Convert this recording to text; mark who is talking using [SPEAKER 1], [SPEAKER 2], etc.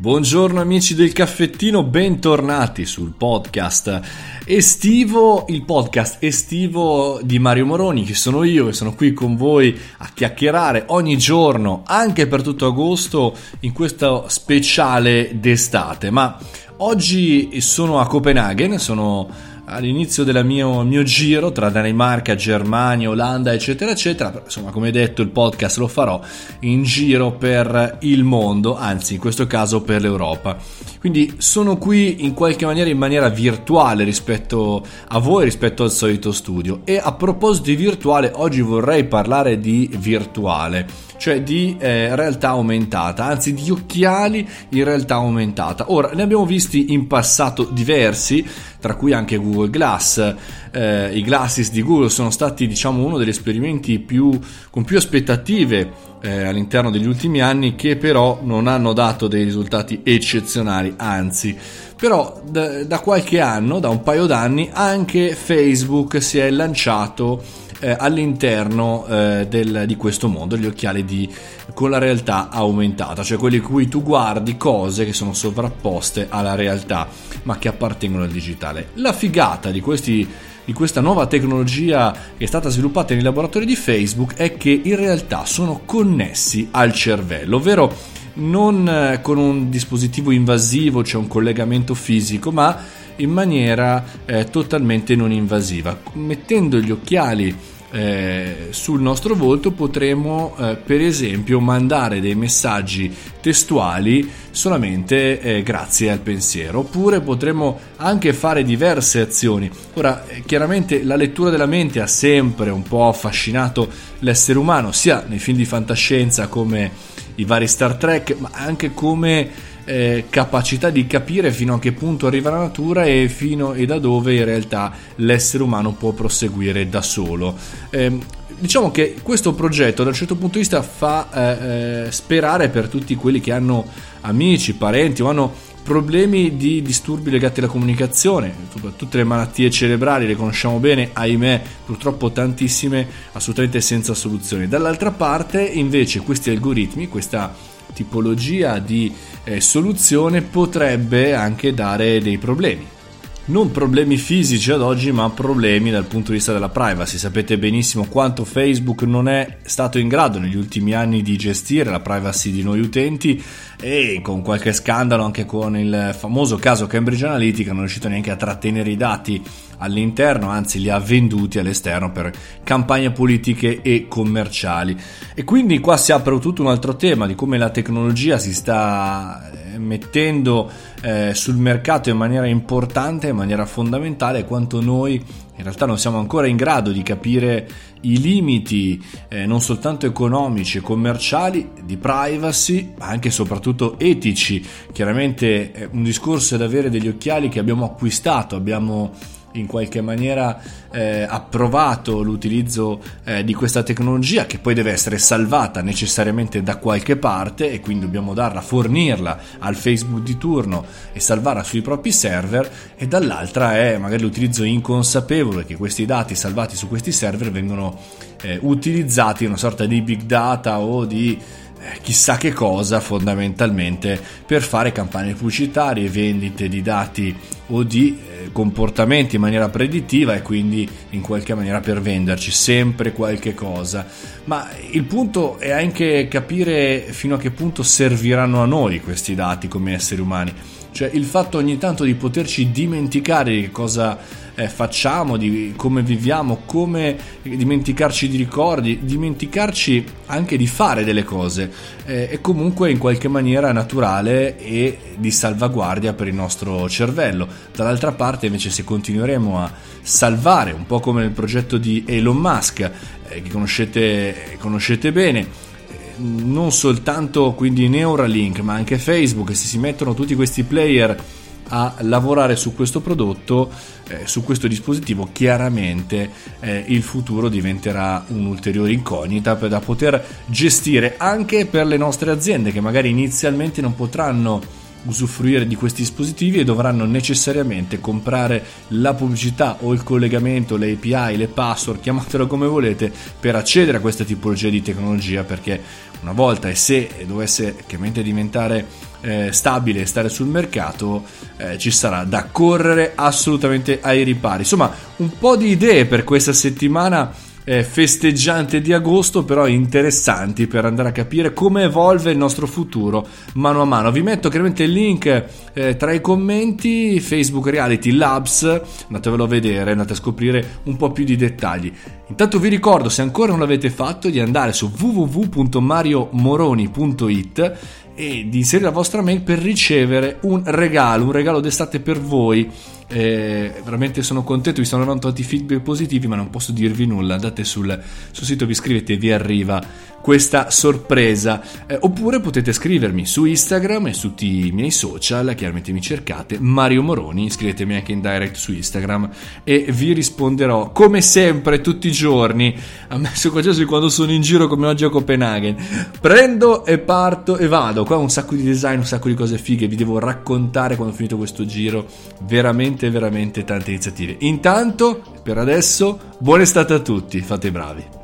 [SPEAKER 1] Buongiorno amici del caffettino, bentornati sul podcast estivo, il podcast estivo di Mario Moroni, che sono io, che sono qui con voi a chiacchierare ogni giorno, anche per tutto agosto, in questo speciale d'estate. Ma oggi sono a Copenaghen, sono all'inizio del mio, mio, giro tra Danimarca, Germania, Olanda, eccetera, eccetera. Insomma, come detto, il podcast lo farò in giro per il mondo, anzi, in questo caso per l'Europa. Quindi sono qui in qualche maniera in maniera virtuale rispetto a voi, rispetto al solito studio. E a proposito di virtuale, oggi vorrei parlare di virtuale cioè di eh, realtà aumentata, anzi di occhiali in realtà aumentata. Ora, ne abbiamo visti in passato diversi, tra cui anche Google Glass. Eh, I glasses di Google sono stati, diciamo, uno degli esperimenti più, con più aspettative eh, all'interno degli ultimi anni che però non hanno dato dei risultati eccezionali, anzi. Però da, da qualche anno, da un paio d'anni, anche Facebook si è lanciato eh, all'interno eh, del, di questo mondo, gli occhiali di, con la realtà aumentata, cioè quelli in cui tu guardi cose che sono sovrapposte alla realtà ma che appartengono al digitale. La figata di questi di questa nuova tecnologia che è stata sviluppata nei laboratori di Facebook è che in realtà sono connessi al cervello, ovvero non eh, con un dispositivo invasivo, cioè un collegamento fisico, ma in maniera eh, totalmente non invasiva. Mettendo gli occhiali eh, sul nostro volto potremo eh, per esempio mandare dei messaggi testuali solamente eh, grazie al pensiero oppure potremo anche fare diverse azioni ora eh, chiaramente la lettura della mente ha sempre un po' affascinato l'essere umano sia nei film di fantascienza come i vari Star Trek ma anche come eh, capacità di capire fino a che punto arriva la natura e, fino, e da dove in realtà l'essere umano può proseguire da solo. Eh, diciamo che questo progetto da un certo punto di vista fa eh, eh, sperare per tutti quelli che hanno amici, parenti o hanno problemi di disturbi legati alla comunicazione, tutte le malattie cerebrali le conosciamo bene, ahimè purtroppo tantissime, assolutamente senza soluzioni. Dall'altra parte invece questi algoritmi, questa tipologia di eh, soluzione potrebbe anche dare dei problemi. Non problemi fisici ad oggi, ma problemi dal punto di vista della privacy. Sapete benissimo quanto Facebook non è stato in grado negli ultimi anni di gestire la privacy di noi utenti e con qualche scandalo anche con il famoso caso Cambridge Analytica non è riuscito neanche a trattenere i dati all'interno, anzi li ha venduti all'esterno per campagne politiche e commerciali. E quindi qua si apre tutto un altro tema di come la tecnologia si sta eh, mettendo eh, sul mercato in maniera importante, maniera fondamentale, quanto noi in realtà non siamo ancora in grado di capire i limiti eh, non soltanto economici e commerciali, di privacy, ma anche e soprattutto etici. Chiaramente eh, un discorso è ad avere degli occhiali che abbiamo acquistato, abbiamo in qualche maniera eh, approvato l'utilizzo eh, di questa tecnologia che poi deve essere salvata necessariamente da qualche parte e quindi dobbiamo darla, fornirla al Facebook di turno e salvarla sui propri server e dall'altra è magari l'utilizzo inconsapevole che questi dati salvati su questi server vengono eh, utilizzati in una sorta di big data o di eh, chissà che cosa fondamentalmente per fare campagne pubblicitarie, vendite di dati o di eh, comportamenti in maniera predittiva e quindi in qualche maniera per venderci sempre qualche cosa. Ma il punto è anche capire fino a che punto serviranno a noi questi dati come esseri umani. Cioè il fatto ogni tanto di poterci dimenticare di cosa eh, facciamo, di come viviamo, come dimenticarci di ricordi, dimenticarci anche di fare delle cose, eh, è comunque in qualche maniera naturale e di salvaguardia per il nostro cervello. Dall'altra parte invece se continueremo a salvare, un po' come nel progetto di Elon Musk, eh, che conoscete, conoscete bene, eh, non soltanto quindi Neuralink ma anche Facebook, se si mettono tutti questi player a lavorare su questo prodotto, eh, su questo dispositivo, chiaramente eh, il futuro diventerà un'ulteriore incognita da poter gestire anche per le nostre aziende che magari inizialmente non potranno usufruire di questi dispositivi e dovranno necessariamente comprare la pubblicità o il collegamento, le API, le password, chiamatelo come volete, per accedere a questa tipologia di tecnologia perché una volta e se dovesse chiaramente diventare eh, stabile stare sul mercato, eh, ci sarà da correre assolutamente ai ripari. Insomma, un po' di idee per questa settimana eh, festeggiante di agosto, però interessanti per andare a capire come evolve il nostro futuro mano a mano. Vi metto chiaramente il link eh, tra i commenti, Facebook Reality Labs, andatevelo a vedere, andate a scoprire un po' più di dettagli. Intanto vi ricordo, se ancora non l'avete fatto, di andare su www.mariomoroni.it e di inserire la vostra mail per ricevere un regalo, un regalo d'estate per voi eh, veramente sono contento, vi stanno arrivando tanti feedback positivi, ma non posso dirvi nulla. Andate sul, sul sito, vi iscrivete e vi arriva questa sorpresa. Eh, oppure potete scrivermi su Instagram e su tutti i miei social, chiaramente mi cercate Mario Moroni, iscrivetemi anche in direct su Instagram e vi risponderò come sempre tutti i giorni, ammesso qualsiasi quando sono in giro come oggi a Copenaghen. Prendo e parto e vado. Qua un sacco di design, un sacco di cose fighe, vi devo raccontare quando ho finito questo giro. Veramente, veramente tante iniziative. Intanto, per adesso, buona estate a tutti, fate i bravi.